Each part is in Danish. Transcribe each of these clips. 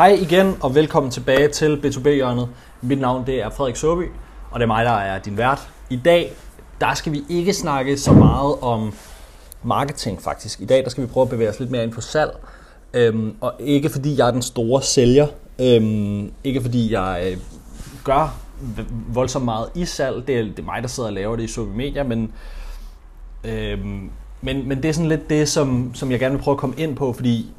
Hej igen og velkommen tilbage til B2B-hjørnet. Mit navn det er Frederik Søby, og det er mig, der er din vært. I dag der skal vi ikke snakke så meget om marketing faktisk. I dag der skal vi prøve at bevæge os lidt mere ind på salg. Øhm, og ikke fordi jeg er den store sælger, øhm, ikke fordi jeg øh, gør voldsomt meget i salg. Det er, det er mig, der sidder og laver det i Søby Media, men, øhm, men, men det er sådan lidt det, som, som jeg gerne vil prøve at komme ind på, fordi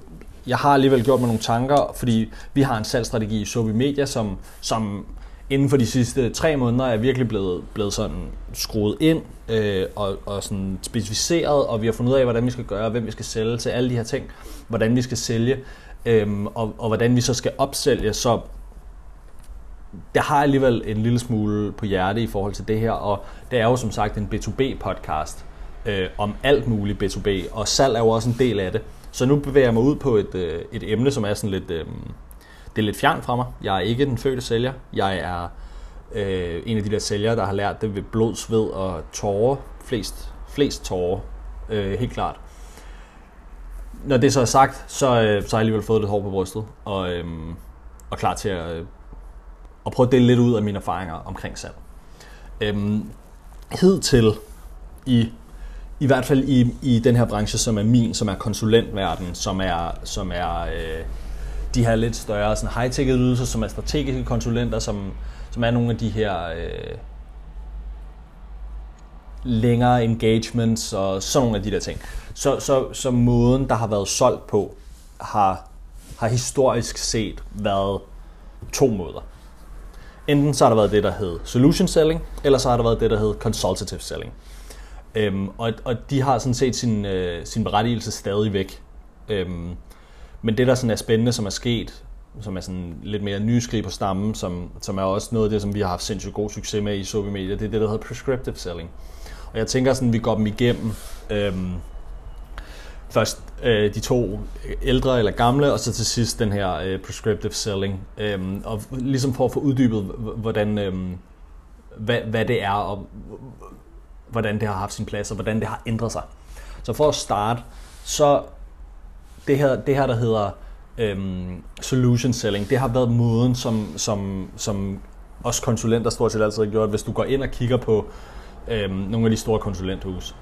jeg har alligevel gjort mig nogle tanker, fordi vi har en salgsstrategi i Sobi Media, som, som inden for de sidste tre måneder er virkelig blevet, blevet sådan skruet ind øh, og, og sådan specificeret, og vi har fundet ud af, hvordan vi skal gøre, hvem vi skal sælge til, alle de her ting, hvordan vi skal sælge, øh, og, og hvordan vi så skal opsælge. Så der har alligevel en lille smule på hjerte i forhold til det her, og det er jo som sagt en B2B-podcast øh, om alt muligt B2B, og salg er jo også en del af det. Så nu bevæger jeg mig ud på et, øh, et emne, som er sådan lidt, øh, det er lidt fjern fra mig. Jeg er ikke den fødte sælger. Jeg er øh, en af de der sælgere, der har lært det ved blod, sved og tårer. Flest, flest tårer, øh, helt klart. Når det så er sagt, så, øh, så har jeg alligevel fået lidt hår på brystet, og, øh, og klar til at, øh, at prøve at dele lidt ud af mine erfaringer omkring salg. Øh, hidtil i i hvert fald i, i den her branche, som er min, som er konsulentverden, som er, som er øh, de her lidt større sådan high-ticket ydelser, som er strategiske konsulenter, som, som er nogle af de her øh, længere engagements og sådan nogle af de der ting. Så, så, så måden, der har været solgt på, har, har historisk set været to måder. Enten så har der været det, der hed solution selling, eller så har der været det, der hed consultative selling. Øhm, og, og de har sådan set sin, øh, sin berettigelse stadig væk. Øhm, men det, der sådan er spændende, som er sket, som er sådan lidt mere nyskrig på stammen, som, som er også noget af det, som vi har haft sindssygt god succes med i Sobi Media, det er det, der hedder prescriptive selling. Og jeg tænker sådan, vi går dem igennem. Øhm, først øh, de to ældre eller gamle, og så til sidst den her øh, prescriptive selling. Øhm, og ligesom for at få uddybet, hvordan, øhm, hvad, hvad det er, og hvordan det har haft sin plads, og hvordan det har ændret sig. Så for at starte, så det her, det her der hedder øhm, solution selling, det har været måden, som, som, som os konsulenter stort set altid har gjort. Hvis du går ind og kigger på øhm, nogle af de store konsulenthus,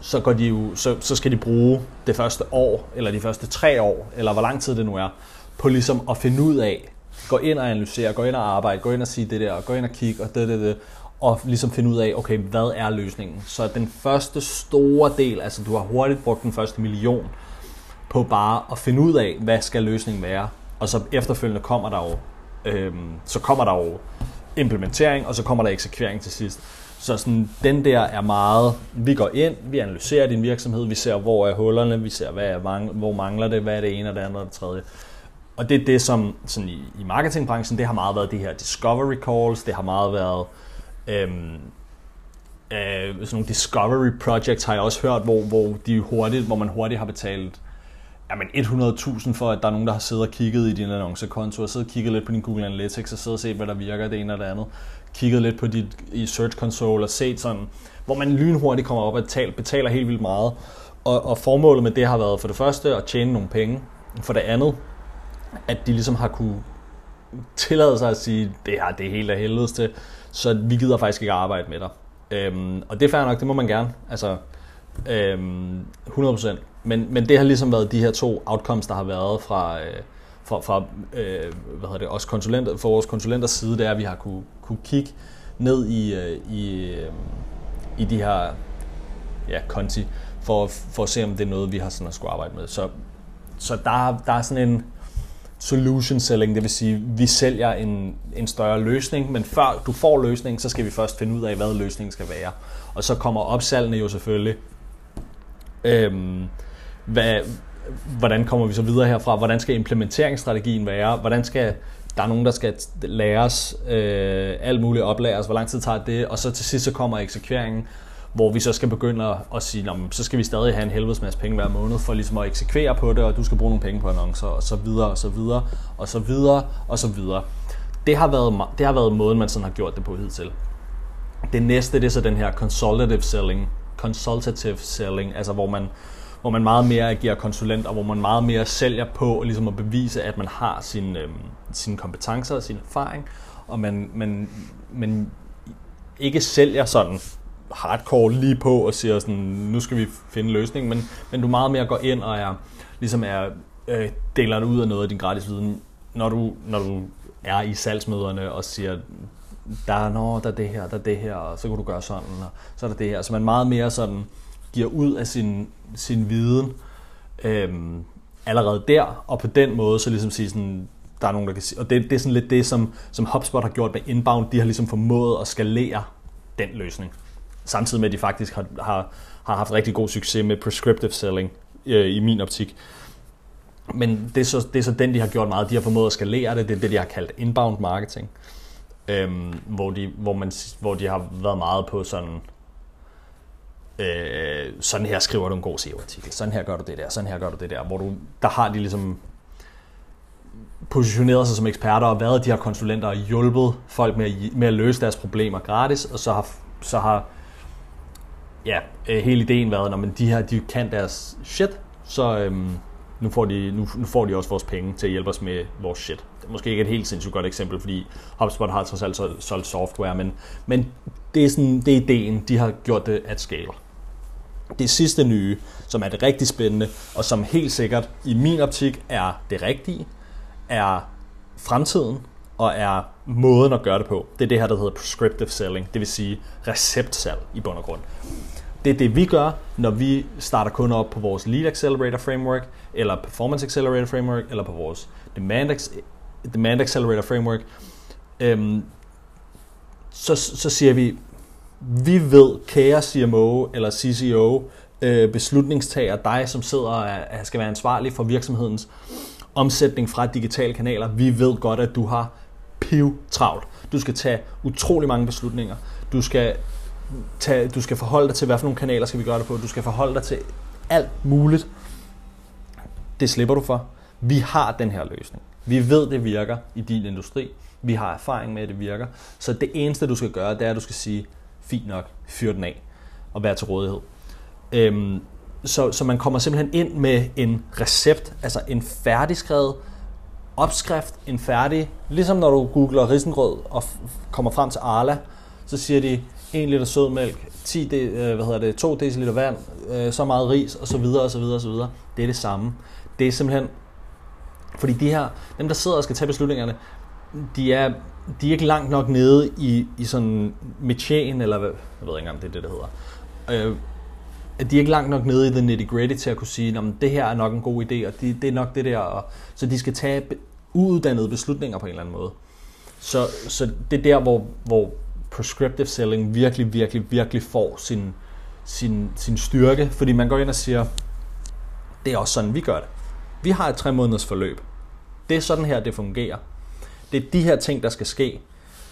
så, går de jo, så, så skal de bruge det første år, eller de første tre år, eller hvor lang tid det nu er, på ligesom at finde ud af, gå ind og analysere, gå ind og arbejde, gå ind og sige det der, gå ind og kigge, og det, det, det, og ligesom finde ud af, okay, hvad er løsningen? Så den første store del, altså du har hurtigt brugt den første million på bare at finde ud af, hvad skal løsningen være, og så efterfølgende kommer der jo, øhm, så kommer der jo implementering, og så kommer der eksekvering til sidst. Så sådan, den der er meget, vi går ind, vi analyserer din virksomhed, vi ser, hvor er hullerne, vi ser, hvad er, hvor mangler det, hvad er det ene, og det andet og det tredje. Og det er det, som sådan i, i marketingbranchen, det har meget været de her discovery calls, det har meget været Øhm, øh, sådan nogle discovery projects har jeg også hørt, hvor, hvor, de hurtigt, hvor man hurtigt har betalt jamen 100.000 for, at der er nogen, der har siddet og kigget i din annoncekonto, og siddet og kigget lidt på din Google Analytics, og siddet og set, hvad der virker, det ene og det andet. Kigget lidt på dit i Search Console og set sådan, hvor man lynhurtigt kommer op og betaler, betaler helt vildt meget. Og, og formålet med det har været for det første at tjene nogle penge. For det andet, at de ligesom har kunne tillade sig at sige, det her det er helt af helvedes til så vi gider faktisk ikke arbejde med dig. Øhm, og det er fair nok, det må man gerne. Altså, øhm, 100%. Men, men det har ligesom været de her to outcomes, der har været fra, øh, fra, fra øh, hvad hedder det, os konsulenter, for vores konsulenters side, det er, at vi har kunne, kunne kigge ned i, øh, i, øh, i de her ja, konti, for, for at se, om det er noget, vi har sådan at skulle arbejde med. Så, så der, der er sådan en, solution selling, det vil sige, vi sælger en, en større løsning, men før du får løsningen, så skal vi først finde ud af, hvad løsningen skal være. Og så kommer opsalgene jo selvfølgelig. Øhm, hvad, hvordan kommer vi så videre herfra? Hvordan skal implementeringsstrategien være? Hvordan skal der er nogen, der skal læres, øh, alt muligt oplæres, hvor lang tid tager det, og så til sidst så kommer eksekveringen, hvor vi så skal begynde at sige, så skal vi stadig have en helvedes masse penge hver måned for ligesom at eksekvere på det, og du skal bruge nogle penge på annoncer, og så videre, og så videre, og så videre, og så videre. Det har været, det har været måden, man sådan har gjort det på hidtil. Det næste, det er så den her consultative selling, consultative selling, altså hvor man, hvor man meget mere agerer konsulent, og hvor man meget mere sælger på ligesom at bevise, at man har sin, øh, sine kompetencer og sin erfaring, og man, man, man ikke sælger sådan hardcore lige på og siger sådan, nu skal vi finde løsning, men, men du meget mere går ind og er, ligesom er, øh, deler ud af noget af din gratis viden, når du, når du er i salgsmøderne og siger, der er, nå, der er det her, der er det her, og så kan du gøre sådan, og så er der det her. Så man meget mere sådan giver ud af sin, sin viden øhm, allerede der, og på den måde så ligesom sige sådan, der er nogen, der kan sige, og det, det er sådan lidt det, som, som HubSpot har gjort med inbound, de har ligesom formået at skalere den løsning. Samtidig med, at de faktisk har, har, har haft rigtig god succes med prescriptive selling, øh, i min optik. Men det er, så, det er så den, de har gjort meget. De har formået at skalere det. Det er det, de har kaldt inbound marketing. Øhm, hvor, de, hvor, man, hvor de har været meget på sådan, øh, sådan her skriver du en god SEO-artikel, sådan her gør du det der, sådan her gør du det der, hvor du, der har de ligesom positioneret sig som eksperter og været de her konsulenter og hjulpet folk med at, med at løse deres problemer gratis, og så har, så har ja, øh, hele ideen været, når de her de kan deres shit, så øhm, nu, får de, nu, nu får de også vores penge til at hjælpe os med vores shit. Det er måske ikke et helt sindssygt godt eksempel, fordi HubSpot har trods alt solgt software, men, men det, er sådan, det er ideen, de har gjort det at scale. Det sidste nye, som er det rigtig spændende, og som helt sikkert i min optik er det rigtige, er fremtiden og er måden at gøre det på. Det er det her, der hedder prescriptive selling, det vil sige receptsalg i bund og grund. Det er det, vi gør, når vi starter kunder op på vores Lead Accelerator Framework, eller Performance Accelerator Framework, eller på vores Demand, Demand Accelerator Framework. Øhm, så, så siger vi, vi ved, kære CMO eller CCO, øh, beslutningstager, dig som sidder og skal være ansvarlig for virksomhedens omsætning fra digitale kanaler, vi ved godt, at du har piv travlt. Du skal tage utrolig mange beslutninger. Du skal, tage, du skal forholde dig til, hvad for nogle kanaler skal vi gøre det på. Du skal forholde dig til alt muligt. Det slipper du for. Vi har den her løsning. Vi ved, det virker i din industri. Vi har erfaring med, at det virker. Så det eneste, du skal gøre, det er, at du skal sige, fint nok, fyr den af og være til rådighed. Øhm, så, så man kommer simpelthen ind med en recept, altså en færdigskrevet opskrift, en færdig, ligesom når du googler risengrød og kommer frem til Arla, så siger de 1 liter sødmælk, 10 de, øh, hvad hedder det, 2 dl vand, øh, så meget ris og så videre og så videre og så videre. Det er det samme. Det er simpelthen fordi de her, dem der sidder og skal tage beslutningerne, de er, de er ikke langt nok nede i, i sådan metien, eller hvad, jeg ved ikke engang, det er det, der hedder. Øh, de er ikke langt nok nede i the nitty gritty til at kunne sige, at det her er nok en god idé, og det, det er nok det der. Og, så de skal tage uuddannede beslutninger på en eller anden måde. Så, så det er der, hvor, hvor prescriptive selling virkelig, virkelig, virkelig får sin, sin, sin styrke, fordi man går ind og siger, det er også sådan, vi gør det. Vi har et tre måneders forløb. Det er sådan her, det fungerer. Det er de her ting, der skal ske.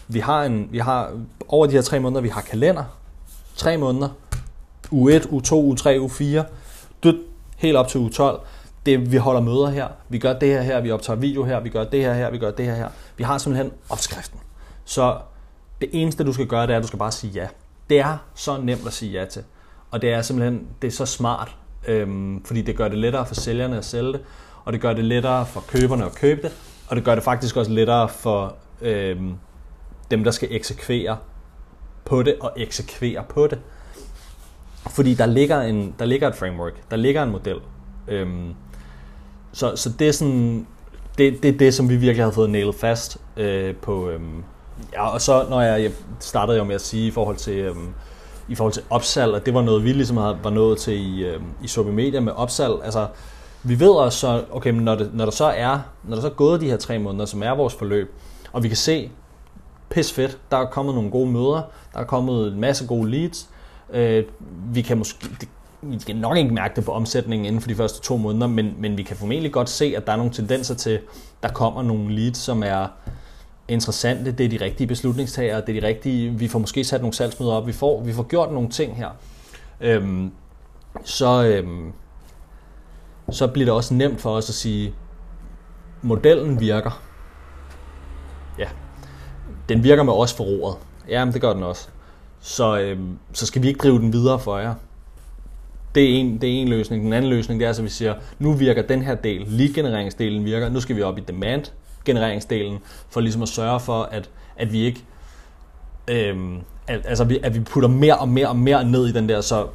Vi har, en, vi har over de her tre måneder, vi har kalender. Tre måneder. U1, U2, U3, U4. Død, helt op til U12. Det, vi holder møder her. Vi gør det her her. Vi optager video her. Vi gør det her her. Vi gør det her her. Vi har simpelthen opskriften. Så det eneste, du skal gøre, det er, at du skal bare sige ja. Det er så nemt at sige ja til. Og det er simpelthen det er så smart, øhm, fordi det gør det lettere for sælgerne at sælge det, og det gør det lettere for køberne at købe det, og det gør det faktisk også lettere for øhm, dem, der skal eksekvere på det og eksekvere på det. Fordi der ligger, en, der ligger et framework, der ligger en model. Øhm, så, så det er sådan, det, det er det, som vi virkelig har fået nailet fast øh, på. Øhm, ja, og så når jeg, jeg startede jo med at sige i forhold til øhm, i forhold til opsalg, og det var noget, vi ligesom var nået til i, øhm, i Sobi Media med opsalg. Altså, vi ved også, så, okay, når, det, når der så er, når der så er gået de her tre måneder, som er vores forløb, og vi kan se, pis fedt, der er kommet nogle gode møder, der er kommet en masse gode leads, øh, vi kan måske, det, vi kan nok ikke mærke det på omsætningen inden for de første to måneder, men, men vi kan formentlig godt se, at der er nogle tendenser til, der kommer nogle leads, som er interessante, det er de rigtige beslutningstagere, det er de rigtige, vi får måske sat nogle salgsmøder op, vi får, vi får gjort nogle ting her. Øhm, så, øhm, så bliver det også nemt for os at sige, modellen virker. Ja, den virker med os for roret. Ja, men det gør den også. Så, øhm, så skal vi ikke drive den videre for jer. Det er, en, det er en løsning. Den anden løsning det er, at vi siger, nu virker den her del, lead-genereringsdelen virker, nu skal vi op i demand-genereringsdelen, for ligesom at sørge for, at, at vi ikke øhm, at, altså, vi, at vi putter mere og mere og mere ned i den der, så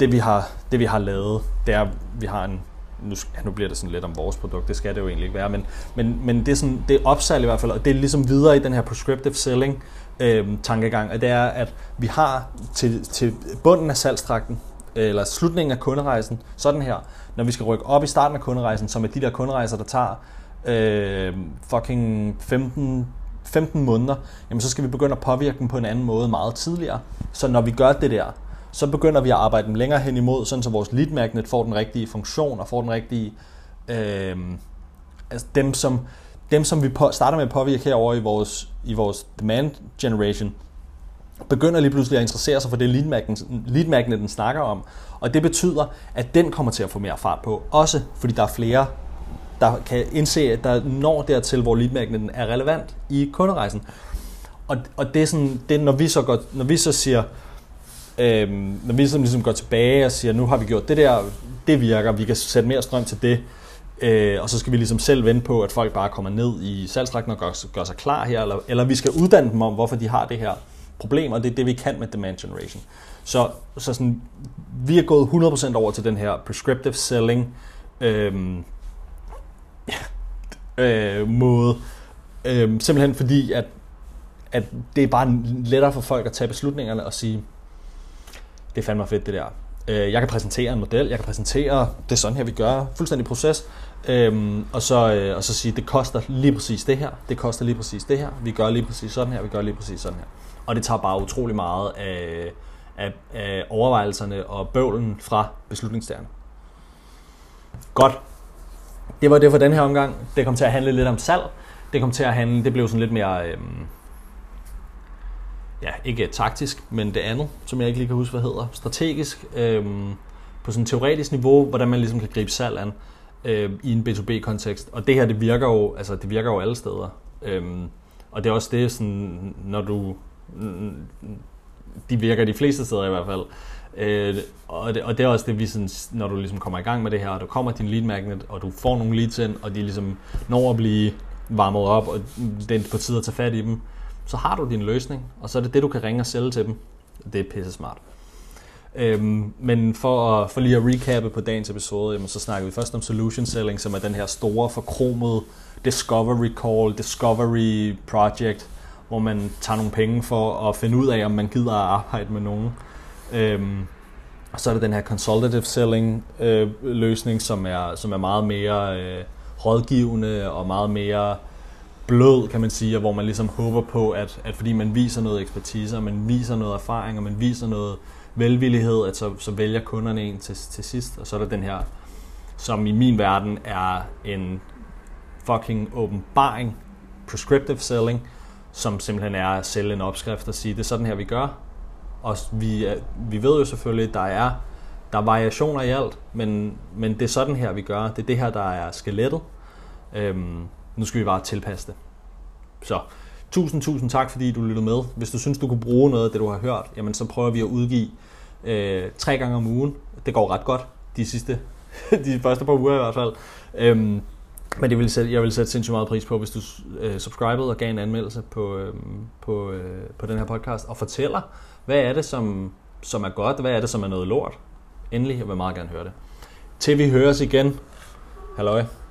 det vi har, det, vi har lavet, det er, at vi har en, nu, ja, nu bliver det sådan lidt om vores produkt, det skal det jo egentlig ikke være, men, men, men det, er sådan, det er opsalg i hvert fald, og det er ligesom videre i den her prescriptive selling øh, tankegang, og det er, at vi har til, til bunden af salgstrakten, eller slutningen af kunderejsen, sådan her, når vi skal rykke op i starten af kunderejsen, som er de der kunderejser, der tager øh, fucking 15 15 måneder, jamen så skal vi begynde at påvirke dem på en anden måde meget tidligere. Så når vi gør det der, så begynder vi at arbejde dem længere hen imod, sådan så vores lead magnet får den rigtige funktion og får den rigtige... Øh, altså dem, som, dem, som vi på, starter med at påvirke herover i vores, i vores demand generation, begynder lige pludselig at interessere sig for det lead, magneten, lead magneten snakker om. Og det betyder, at den kommer til at få mere fart på. Også fordi der er flere der kan indse, at der når dertil, hvor lead magneten er relevant i kunderejsen. Og, og det er sådan, det er, når vi så går, når vi så siger, øhm, når vi så ligesom går tilbage og siger, nu har vi gjort det der, det virker, vi kan sætte mere strøm til det, øh, og så skal vi ligesom selv vente på, at folk bare kommer ned i salgstrakten og gør, gør sig klar her, eller, eller vi skal uddanne dem om, hvorfor de har det her problem, og det er det, vi kan med demand generation. Så, så sådan, vi er gået 100% over til den her prescriptive selling, øhm, øh, måde. Øh, simpelthen fordi, at, at det er bare lettere for folk at tage beslutningerne og sige, det er fandme fedt det der. Øh, jeg kan præsentere en model, jeg kan præsentere, det er sådan her, vi gør, fuldstændig proces, øhm, og, så, øh, og så sige, det koster lige præcis det her, det koster lige præcis det her, vi gør lige præcis sådan her, vi gør lige præcis sådan her. Og det tager bare utrolig meget af, af, af overvejelserne og bøvlen fra beslutningstagerne. Godt det var det for den her omgang. Det kom til at handle lidt om salg. Det kom til at handle, det blev sådan lidt mere, Øh, ja, ikke taktisk, men det andet, som jeg ikke lige kan huske, hvad hedder, strategisk, øh, på sådan et teoretisk niveau, hvordan man ligesom kan gribe salg an øh, i en B2B-kontekst. Og det her, det virker jo, altså det virker jo alle steder. Øh, og det er også det, sådan, når du, de virker de fleste steder i hvert fald. Øh, og, det, og det er også det, vi sådan, når du ligesom kommer i gang med det her, og du kommer din lead magnet, og du får nogle leads ind, og de ligesom når at blive varmet op, og det er på tide at tage fat i dem, så har du din løsning, og så er det det, du kan ringe og sælge til dem. Det er pisse smart. Øhm, men for, at, for lige at recappe på dagens episode, jamen, så snakker vi først om solution selling, som er den her store, forkromede discovery call, discovery project, hvor man tager nogle penge for at finde ud af, om man gider at arbejde med nogen. Øhm, og så er der den her consultative selling øh, løsning, som er, som er meget mere øh, rådgivende og meget mere blød, kan man sige, og hvor man ligesom håber på, at, at fordi man viser noget ekspertise, og man viser noget erfaring, og man viser noget velvillighed, at så, så vælger kunderne en til, til sidst. Og så er der den her, som i min verden er en fucking åbenbaring, prescriptive selling, som simpelthen er at sælge en opskrift og sige, det er sådan her, vi gør, og vi, vi ved jo selvfølgelig, at der er, der er variationer i alt, men, men det er sådan her, vi gør. Det er det her, der er skelettet. Øhm, nu skal vi bare tilpasse det. Så tusind, tusind tak, fordi du lyttede med. Hvis du synes, du kunne bruge noget af det, du har hørt, jamen så prøver vi at udgive øh, tre gange om ugen. Det går ret godt de sidste, de første par uger i hvert fald. Øhm, men det vil sætte, jeg vil sætte sindssygt meget pris på, hvis du øh, subscribede og gav en anmeldelse på, øh, på, øh, på den her podcast, og fortæller, hvad er det, som, som er godt, hvad er det, som er noget lort. Endelig, jeg vil meget gerne høre det. Til vi høres igen. Halløj.